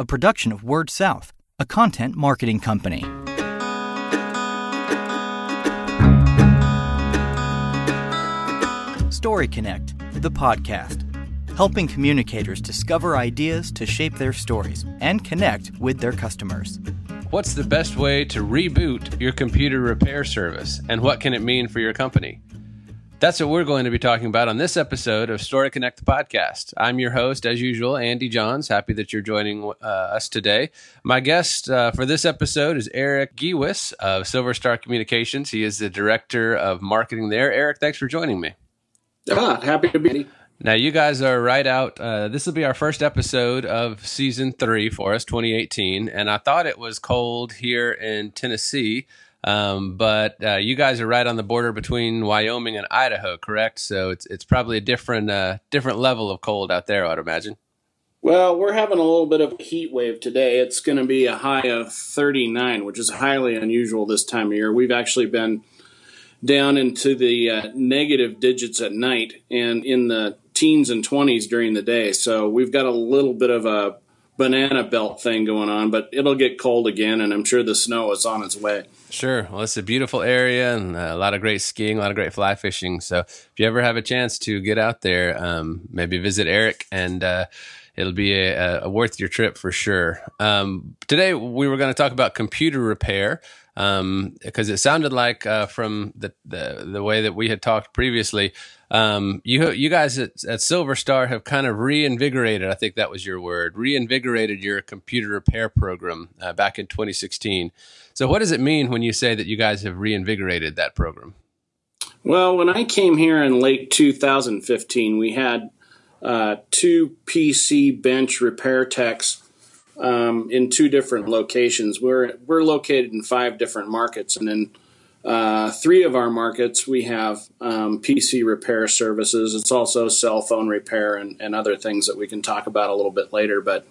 a production of Word South, a content marketing company. Story Connect, the podcast, helping communicators discover ideas to shape their stories and connect with their customers. What's the best way to reboot your computer repair service, and what can it mean for your company? That's what we're going to be talking about on this episode of Story Connect the podcast. I'm your host, as usual, Andy Johns. Happy that you're joining uh, us today. My guest uh, for this episode is Eric Giewis of Silver Star Communications. He is the director of marketing there. Eric, thanks for joining me. Ah, happy to be. Now, you guys are right out. Uh, this will be our first episode of season three for us, 2018. And I thought it was cold here in Tennessee. Um, but uh, you guys are right on the border between Wyoming and Idaho, correct? So it's it's probably a different uh, different level of cold out there, I'd imagine. Well, we're having a little bit of a heat wave today. It's going to be a high of 39, which is highly unusual this time of year. We've actually been down into the uh, negative digits at night and in the teens and 20s during the day. So we've got a little bit of a banana belt thing going on, but it'll get cold again, and I'm sure the snow is on its way. Sure. Well, it's a beautiful area and a lot of great skiing, a lot of great fly fishing. So if you ever have a chance to get out there, um, maybe visit Eric and uh, it'll be a, a, worth your trip for sure. Um, today we were going to talk about computer repair because um, it sounded like uh, from the, the, the way that we had talked previously, um, you you guys at, at, Silver Star have kind of reinvigorated. I think that was your word, reinvigorated your computer repair program uh, back in 2016. So, what does it mean when you say that you guys have reinvigorated that program? Well, when I came here in late 2015, we had uh, two PC bench repair techs um, in two different locations. We're we're located in five different markets, and in uh, three of our markets we have um, PC repair services. It's also cell phone repair and, and other things that we can talk about a little bit later. But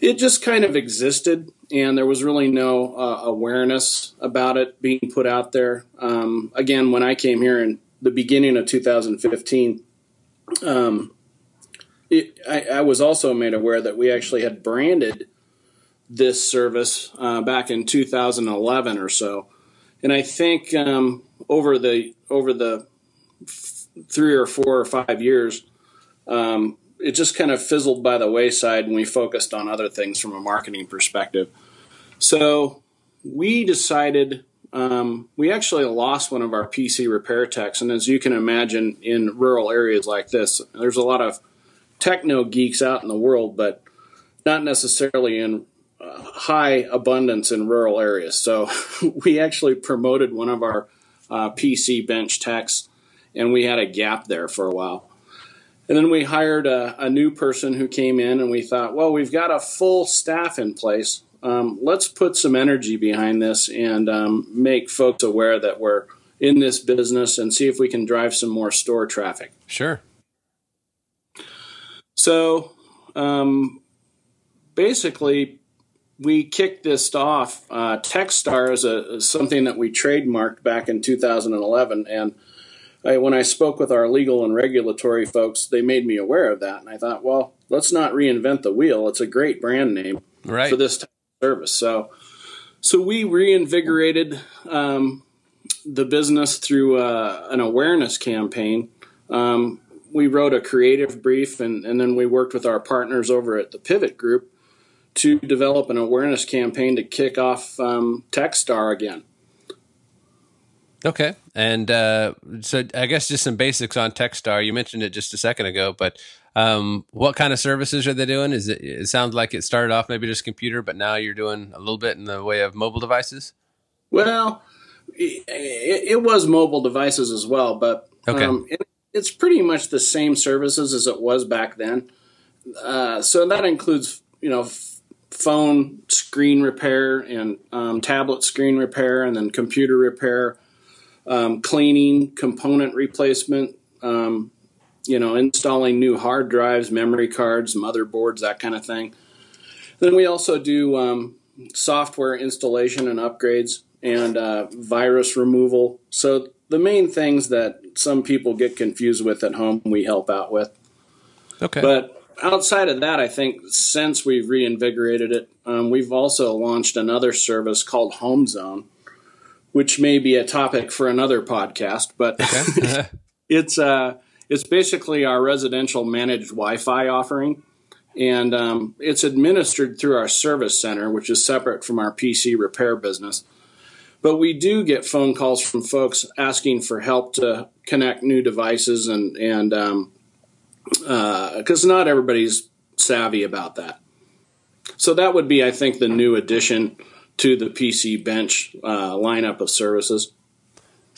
it just kind of existed, and there was really no uh, awareness about it being put out there. Um, again, when I came here in the beginning of 2015. Um, it, I, I, was also made aware that we actually had branded this service uh, back in 2011 or so, and I think um, over the over the f- three or four or five years, um, it just kind of fizzled by the wayside, and we focused on other things from a marketing perspective. So we decided um, we actually lost one of our PC repair techs, and as you can imagine, in rural areas like this, there's a lot of techno geeks out in the world, but not necessarily in high abundance in rural areas. So we actually promoted one of our uh, PC bench techs, and we had a gap there for a while. And then we hired a, a, new person who came in, and we thought, well, we've got a full staff in place. Um, let's put some energy behind this and um, make folks aware that we're in this business and see if we can drive some more store traffic. Sure. So um, basically, we kicked this off. Uh, Techstar is, a, is something that we trademarked back in 2011, and I, when I spoke with our legal and regulatory folks, they made me aware of that, and I thought, well, let's not reinvent the wheel. It's a great brand name right. for this type of service. So, so we reinvigorated um, the business through uh, an awareness campaign. Um, we wrote a creative brief and, and then we worked with our partners over at the Pivot Group to develop an awareness campaign to kick off um, Techstar again. Okay, and uh, so I guess just some basics on Techstar. You mentioned it just a second ago, but um, what kind of services are they doing? Is it? It sounds like it started off maybe just computer, but now you're doing a little bit in the way of mobile devices. Well, it, it was mobile devices as well, but okay. Um, it, it's pretty much the same services as it was back then. Uh, so that includes, you know, phone screen repair and um, tablet screen repair, and then computer repair, um, cleaning, component replacement, um, you know, installing new hard drives, memory cards, motherboards, that kind of thing. Then we also do um, software installation and upgrades and uh, virus removal. So the main things that some people get confused with at home, we help out with. Okay. But outside of that, I think since we've reinvigorated it, um, we've also launched another service called Home Zone, which may be a topic for another podcast. But okay. it's uh, it's basically our residential managed Wi-Fi offering, and um, it's administered through our service center, which is separate from our PC repair business. But we do get phone calls from folks asking for help to connect new devices and and um, because uh, not everybody's savvy about that. So that would be, I think, the new addition to the PC Bench uh, lineup of services.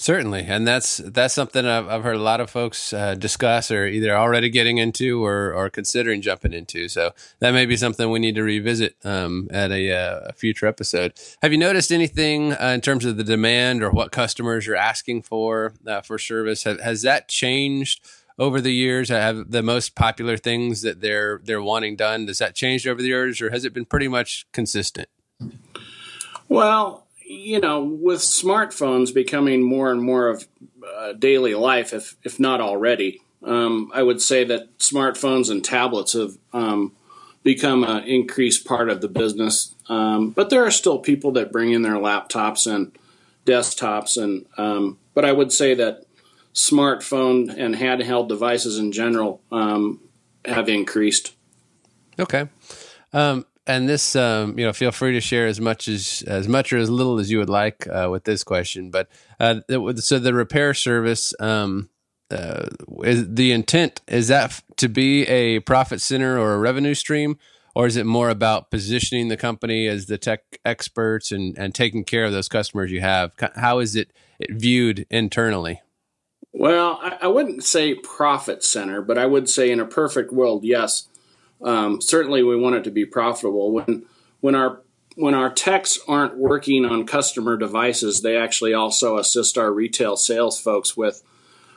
Certainly, and that's that's something I've, I've heard a lot of folks uh, discuss, or either already getting into, or or considering jumping into. So that may be something we need to revisit um, at a, uh, a, future episode. Have you noticed anything uh, in terms of the demand or what customers are asking for uh, for service? Has that changed over the years? I have the most popular things that they're they're wanting done? Does that change over the years, or has it been pretty much consistent? Well, you know, with smartphones becoming more and more of uh, daily life, if if not already, um, I would say that smartphones and tablets have um, become an increased part of the business. Um, but there are still people that bring in their laptops and desktops, and um, but I would say that smartphone and handheld devices in general um, have increased. Okay. Um, and this, um, you know, feel free to share as much as as much or as little as you would like uh, with this question. But uh, so the repair service, um, uh, is the intent is that to be a profit center or a revenue stream, or is it more about positioning the company as the tech experts and and taking care of those customers you have? How is it viewed internally? Well, I, I, wouldn't say profit center, but I would say in a perfect world, yes. Um, certainly, we want it to be profitable. When when our when our techs aren't working on customer devices, they actually also assist our retail sales folks with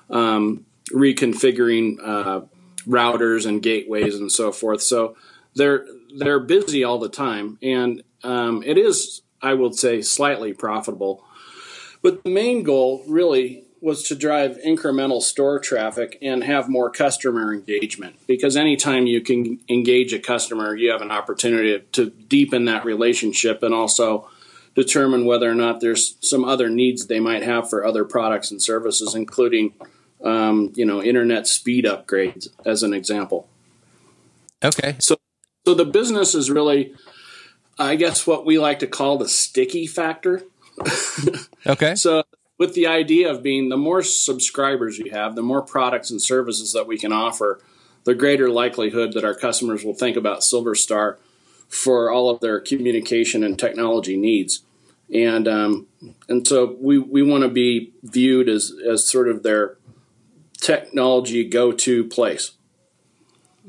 um, reconfiguring uh, routers and gateways and so forth. So they're they're busy all the time, and um, it is, I would say, slightly profitable. But the main goal, really, was to drive incremental store traffic and have more customer engagement. Because anytime you can engage a customer you have an opportunity to deepen that relationship and also determine whether or not there's some other needs they might have for other products and services including um, you know internet speed upgrades as an example. Okay. So so the business is really i guess what we like to call the sticky factor. Okay. So with the idea of being the more subscribers you have, the more products and services that we can offer, the greater likelihood that our customers will think about Silver Star for all of their communication and technology needs. And um, and so we, we want to be viewed as, as sort of their technology go to place.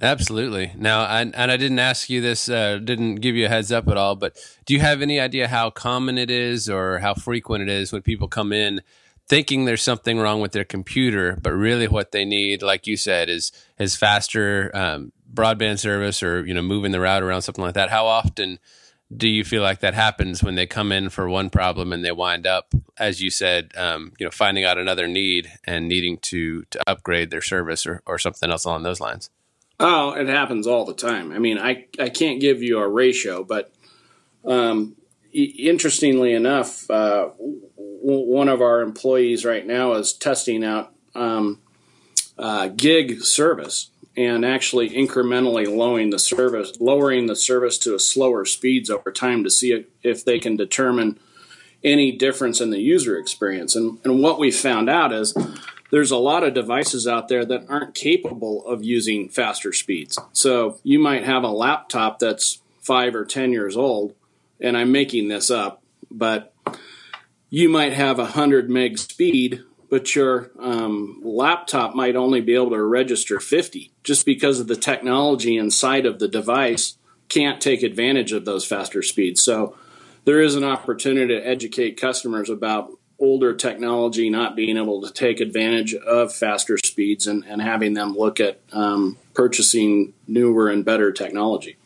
Absolutely. Now, I, and I didn't ask you this, uh, didn't give you a heads up at all, but do you have any idea how common it is or how frequent it is when people come in thinking there's something wrong with their computer, but really what they need, like you said, is is faster um, broadband service or you know moving the route around something like that? How often do you feel like that happens when they come in for one problem and they wind up, as you said, um, you know, finding out another need and needing to to upgrade their service or or something else along those lines? Oh, it happens all the time. I mean, I, I can't give you a ratio, but um, interestingly enough, uh, w- one of our employees right now is testing out um, uh, gig service and actually incrementally lowering the service, lowering the service to slower speeds over time to see if they can determine any difference in the user experience. And, and what we found out is there's a lot of devices out there that aren't capable of using faster speeds. So you might have a laptop that's five or 10 years old, and I'm making this up, but you might have a 100 meg speed, but your um, laptop might only be able to register 50 just because of the technology inside of the device can't take advantage of those faster speeds. So there is an opportunity to educate customers about older technology not being able to take advantage of faster speeds and, and having them look at um, purchasing newer and better technology.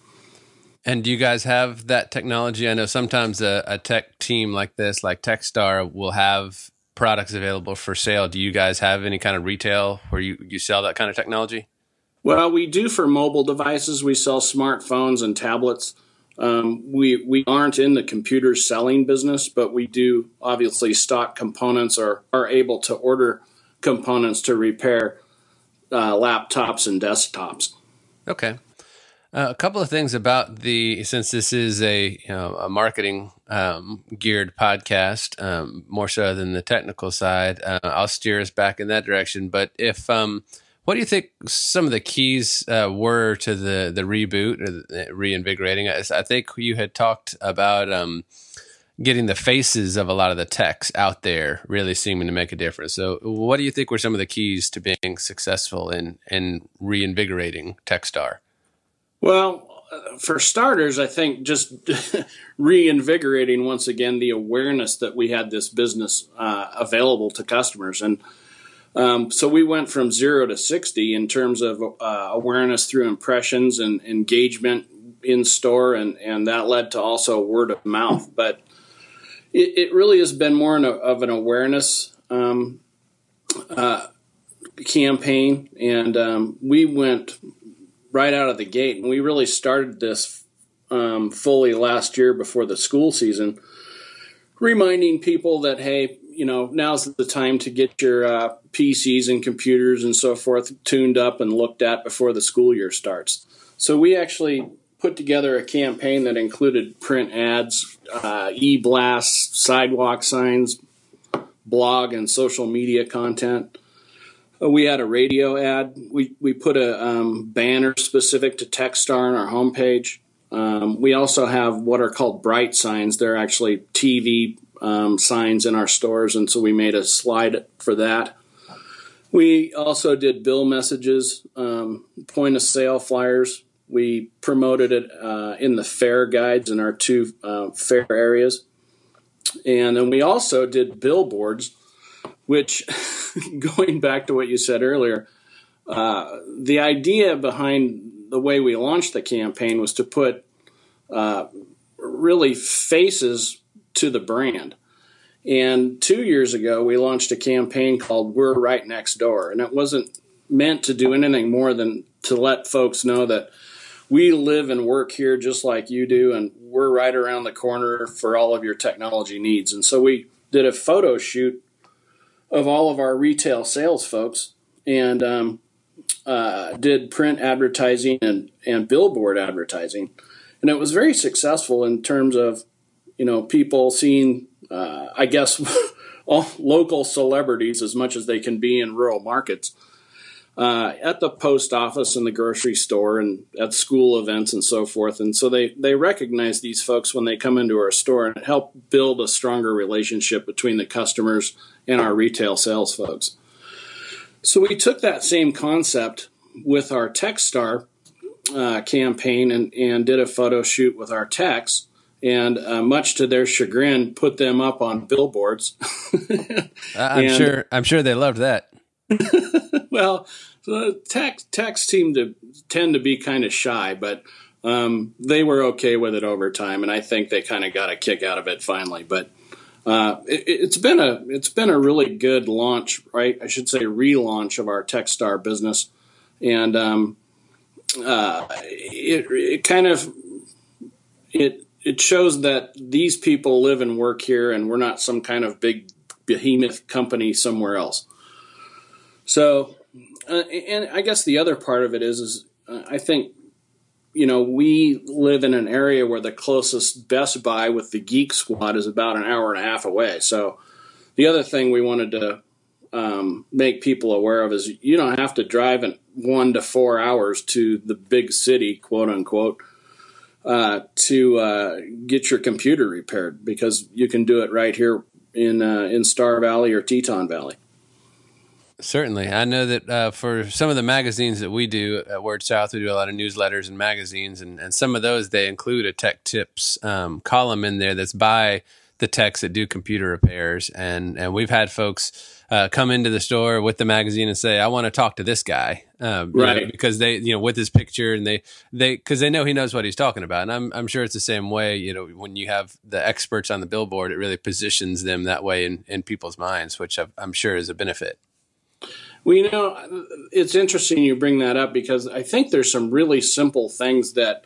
And do you guys have that technology? I know sometimes a, a tech team like this, like Techstar, will have products available for sale. Do you guys have any kind of retail where you, you sell that kind of technology? Well, we do for mobile devices. We sell smartphones and tablets. Um, we we aren't in the computer selling business, but we do obviously stock components or are able to order components to repair uh, laptops and desktops. Okay. Uh, a couple of things about the since this is a you know a marketing um, geared podcast um, more so than the technical side. Uh, I'll steer us back in that direction. But if um, what do you think some of the keys uh, were to the the reboot or the reinvigorating? I, I think you had talked about um, getting the faces of a lot of the techs out there really seeming to make a difference. So, what do you think were some of the keys to being successful in in reinvigorating TechStar? Well, for starters, I think just reinvigorating once again the awareness that we had this business uh, available to customers and um, so we went from zero to 60 in terms of uh, awareness through impressions and engagement in store, and, and that led to also word of mouth. But it, it really has been more of an awareness um, uh, campaign, and um, we went right out of the gate, and we really started this um, fully last year before the school season, reminding people that hey, you know, now's the time to get your uh, PCs and computers and so forth tuned up and looked at before the school year starts. So we actually put together a campaign that included print ads, uh, e blasts, sidewalk signs, blog and social media content. Uh, we had a radio ad. We we put a um, banner specific to TechStar on our homepage. Um, we also have what are called bright signs. They're actually TV um, signs in our stores, and so we made a slide for that. We also did bill messages, um, point of sale flyers. We promoted it uh, in the fair guides in our two uh, fair areas. And then we also did billboards, which, going back to what you said earlier, uh, the idea behind the way we launched the campaign was to put uh, really faces to the brand. And two years ago, we launched a campaign called We're Right Next Door. And it wasn't meant to do anything more than to let folks know that we live and work here just like you do, and we're right around the corner for all of your technology needs. And so we did a photo shoot of all of our retail sales folks and um, uh, did print advertising and, and billboard advertising. And it was very successful in terms of you know, people seeing, uh, I guess, all local celebrities as much as they can be in rural markets uh, at the post office and the grocery store and at school events and so forth. And so they, they recognize these folks when they come into our store and help build a stronger relationship between the customers and our retail sales folks. So we took that same concept with our TechStar uh, campaign and, and did a photo shoot with our techs and uh, much to their chagrin, put them up on billboards. I'm and, sure. I'm sure they loved that. well, the tech techs seem to tend to be kind of shy, but um, they were okay with it over time, and I think they kind of got a kick out of it finally. But uh, it, has been a it's been a really good launch, right? I should say relaunch of our TechStar business, and um, uh, it it kind of it it shows that these people live and work here and we're not some kind of big behemoth company somewhere else. So, uh, and I guess the other part of it is, is uh, I think, you know, we live in an area where the closest Best Buy with the Geek Squad is about an hour and a half away. So, the other thing we wanted to um, make people aware of is you don't have to drive in one to four hours to the big city, quote unquote, uh, to uh, get your computer repaired because you can do it right here in uh, in Star Valley or Teton Valley. Certainly, I know that uh, for some of the magazines that we do at Word South, we do a lot of newsletters and magazines, and, and some of those they include a tech tips um, column in there that's by the techs that do computer repairs, and and we've had folks uh, come into the store with the magazine and say, "I want to talk to this guy," um, right? Know, because they, you know, with his picture and they, they, because they know he knows what he's talking about, and I'm, I'm sure it's the same way. You know, when you have the experts on the billboard, it really positions them that way in, in people's minds, which I'm sure is a benefit. Well, you know, it's interesting you bring that up because I think there's some really simple things that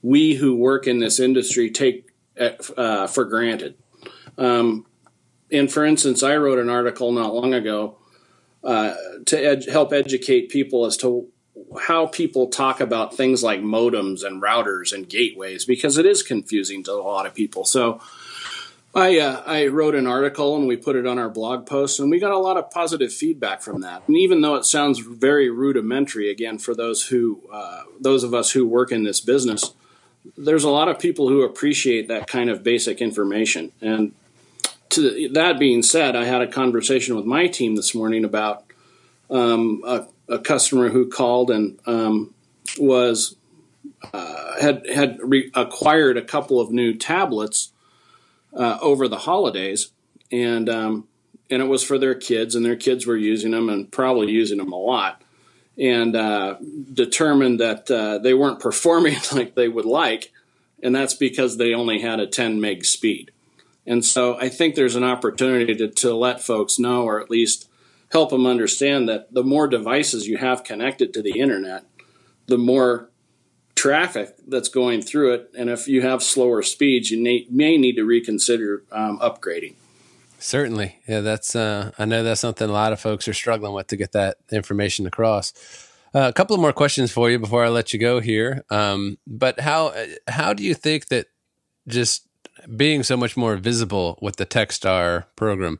we who work in this industry take uh, for granted. Um, and for instance, I wrote an article not long ago uh, to ed- help educate people as to how people talk about things like modems and routers and gateways because it is confusing to a lot of people. So I uh, I wrote an article and we put it on our blog post and we got a lot of positive feedback from that. And even though it sounds very rudimentary, again for those who uh, those of us who work in this business, there's a lot of people who appreciate that kind of basic information. And to that being said, I had a conversation with my team this morning about um, a, a, customer who called and um, was uh, had had re- acquired a couple of new tablets uh, over the holidays, and um, and it was for their kids, and their kids were using them and probably using them a lot, and uh, determined that uh, they weren't performing like they would like, and that's because they only had a 10 meg speed. And so I think there's an opportunity to, to let folks know, or at least help them understand that the more devices you have connected to the internet, the more traffic that's going through it. And if you have slower speeds, you may, may need to reconsider um, upgrading. Certainly. Yeah, that's, uh, I know that's something a lot of folks are struggling with to get that information across. Uh, a couple of more questions for you before I let you go here. Um, but how, how do you think that just being so much more visible with the Techstar program,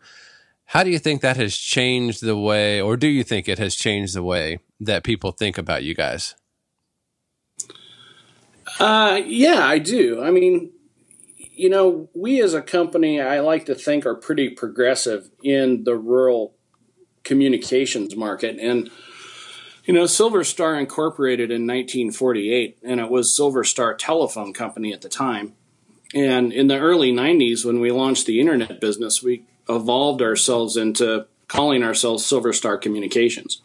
how do you think that has changed the way, or do you think it has changed the way that people think about you guys? Uh, yeah, I do. I mean, you know, we as a company, I like to think, are pretty progressive in the rural communications market. And, you know, Silver Star incorporated in 1948, and it was Silver Star Telephone Company at the time. And in the early 90s, when we launched the internet business, we evolved ourselves into calling ourselves Silver Star Communications.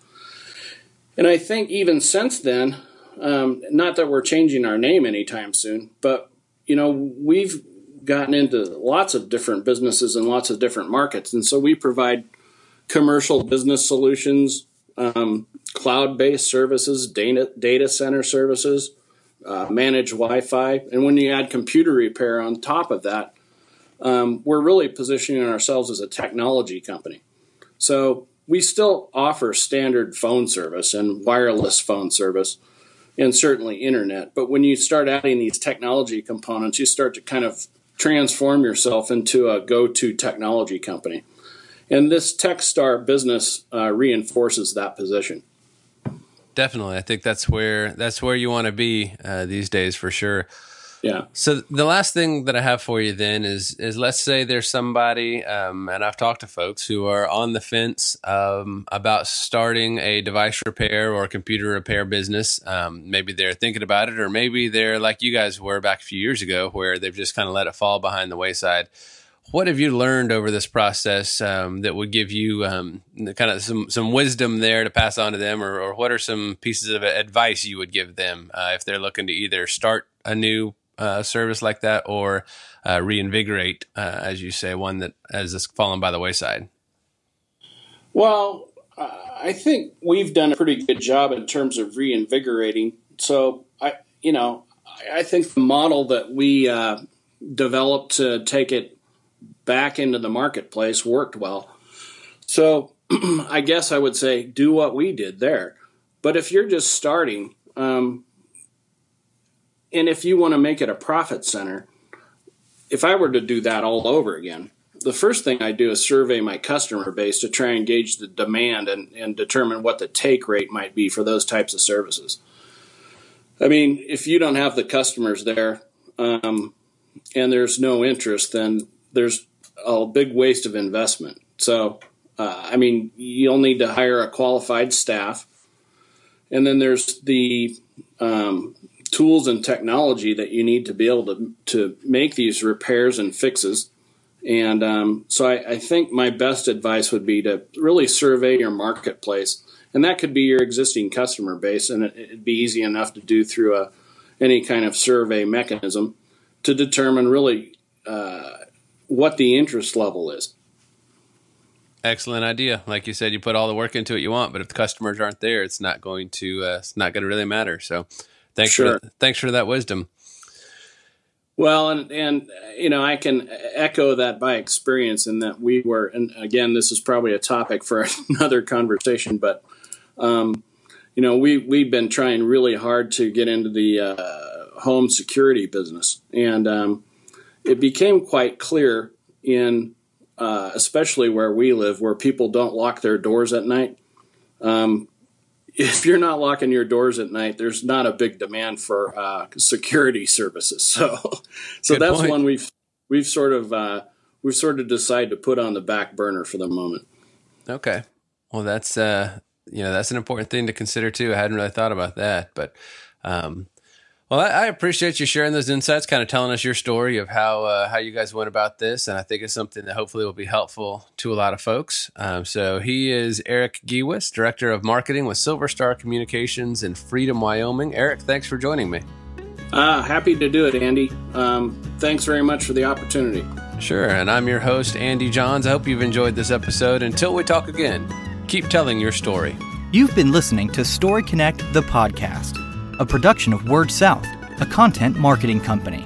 And I think even since then, um, not that we're changing our name anytime soon, but you know we've gotten into lots of different businesses and lots of different markets, and so we provide commercial business solutions, um, cloud-based services, data data center services, uh, managed Wi-Fi, and when you add computer repair on top of that, um, we're really positioning ourselves as a technology company. So we still offer standard phone service and wireless phone service and certainly internet. But when you start adding these technology components, you start to kind of transform yourself into a go to technology company. And this Techstar business uh, reinforces that position. Definitely, I think that's where that's where you want to be uh, these days for sure. Yeah. So the last thing that I have for you then is is let's say there's somebody, um, and I've talked to folks who are on the fence um, about starting a device repair or computer repair business. Um, maybe they're thinking about it, or maybe they're like you guys were back a few years ago, where they've just kind of let it fall behind the wayside. What have you learned over this process um, that would give you um, kind of some some wisdom there to pass on to them, or, or what are some pieces of advice you would give them uh, if they're looking to either start a new uh, service like that or uh, reinvigorate, uh, as you say, one that has fallen by the wayside? Well, I think we've done a pretty good job in terms of reinvigorating. So I, you know, I think the model that we uh, developed to take it back into the marketplace worked well. So I guess I would say do what we did there. But if you're just starting, um, and if you want to make it a profit center, if I were to do that all over again, the first thing I do is survey my customer base to try and gauge the demand and, and determine what the take rate might be for those types of services. I mean, if you don't have the customers there um, and there's no interest, then there's a big waste of investment. So, uh, I mean, you'll need to hire a qualified staff. And then there's the um, tools and technology that you need to be able to to make these repairs and fixes. And um, so I, I, think my best advice would be to really survey your marketplace, and that could be your existing customer base, and it, would be easy enough to do through a any kind of survey mechanism to determine really uh, what the interest level is. Excellent idea. Like you said, you put all the work into it you want, but if the customers aren't there, it's not going to uh, it's not going to really matter. So, thanks sure. for thanks for that wisdom. Well, and and you know, I can echo that by experience in that we were, and again, this is probably a topic for another conversation, but um, you know, we we've been trying really hard to get into the uh, home security business, and um, it became quite clear in uh, especially where we live, where people don't lock their doors at night. Um, if you're not locking your doors at night, there's not a big demand for uh, security services. So, so Good that's point. one we've we've sort of uh, we've sort of decided to put on the back burner for the moment. Okay, well that's uh, you know that's an important thing to consider too. I hadn't really thought about that, but um, well, I, I, appreciate you sharing those insights, kind of telling us your story of how uh, how you guys went about this, and I think it's something that hopefully will be helpful to a lot of folks. Um, so he is Eric Giewis, Director of Marketing with Silver Star Communications in Freedom, Wyoming. Eric, thanks for joining me. Uh, happy to do it, Andy. Um, thanks very much for the opportunity. Sure, and I'm your host, Andy Johns. I hope you've enjoyed this episode. Until we talk again, keep telling your story. You've been listening to Story Connect, the podcast a production of Word South, a content marketing company.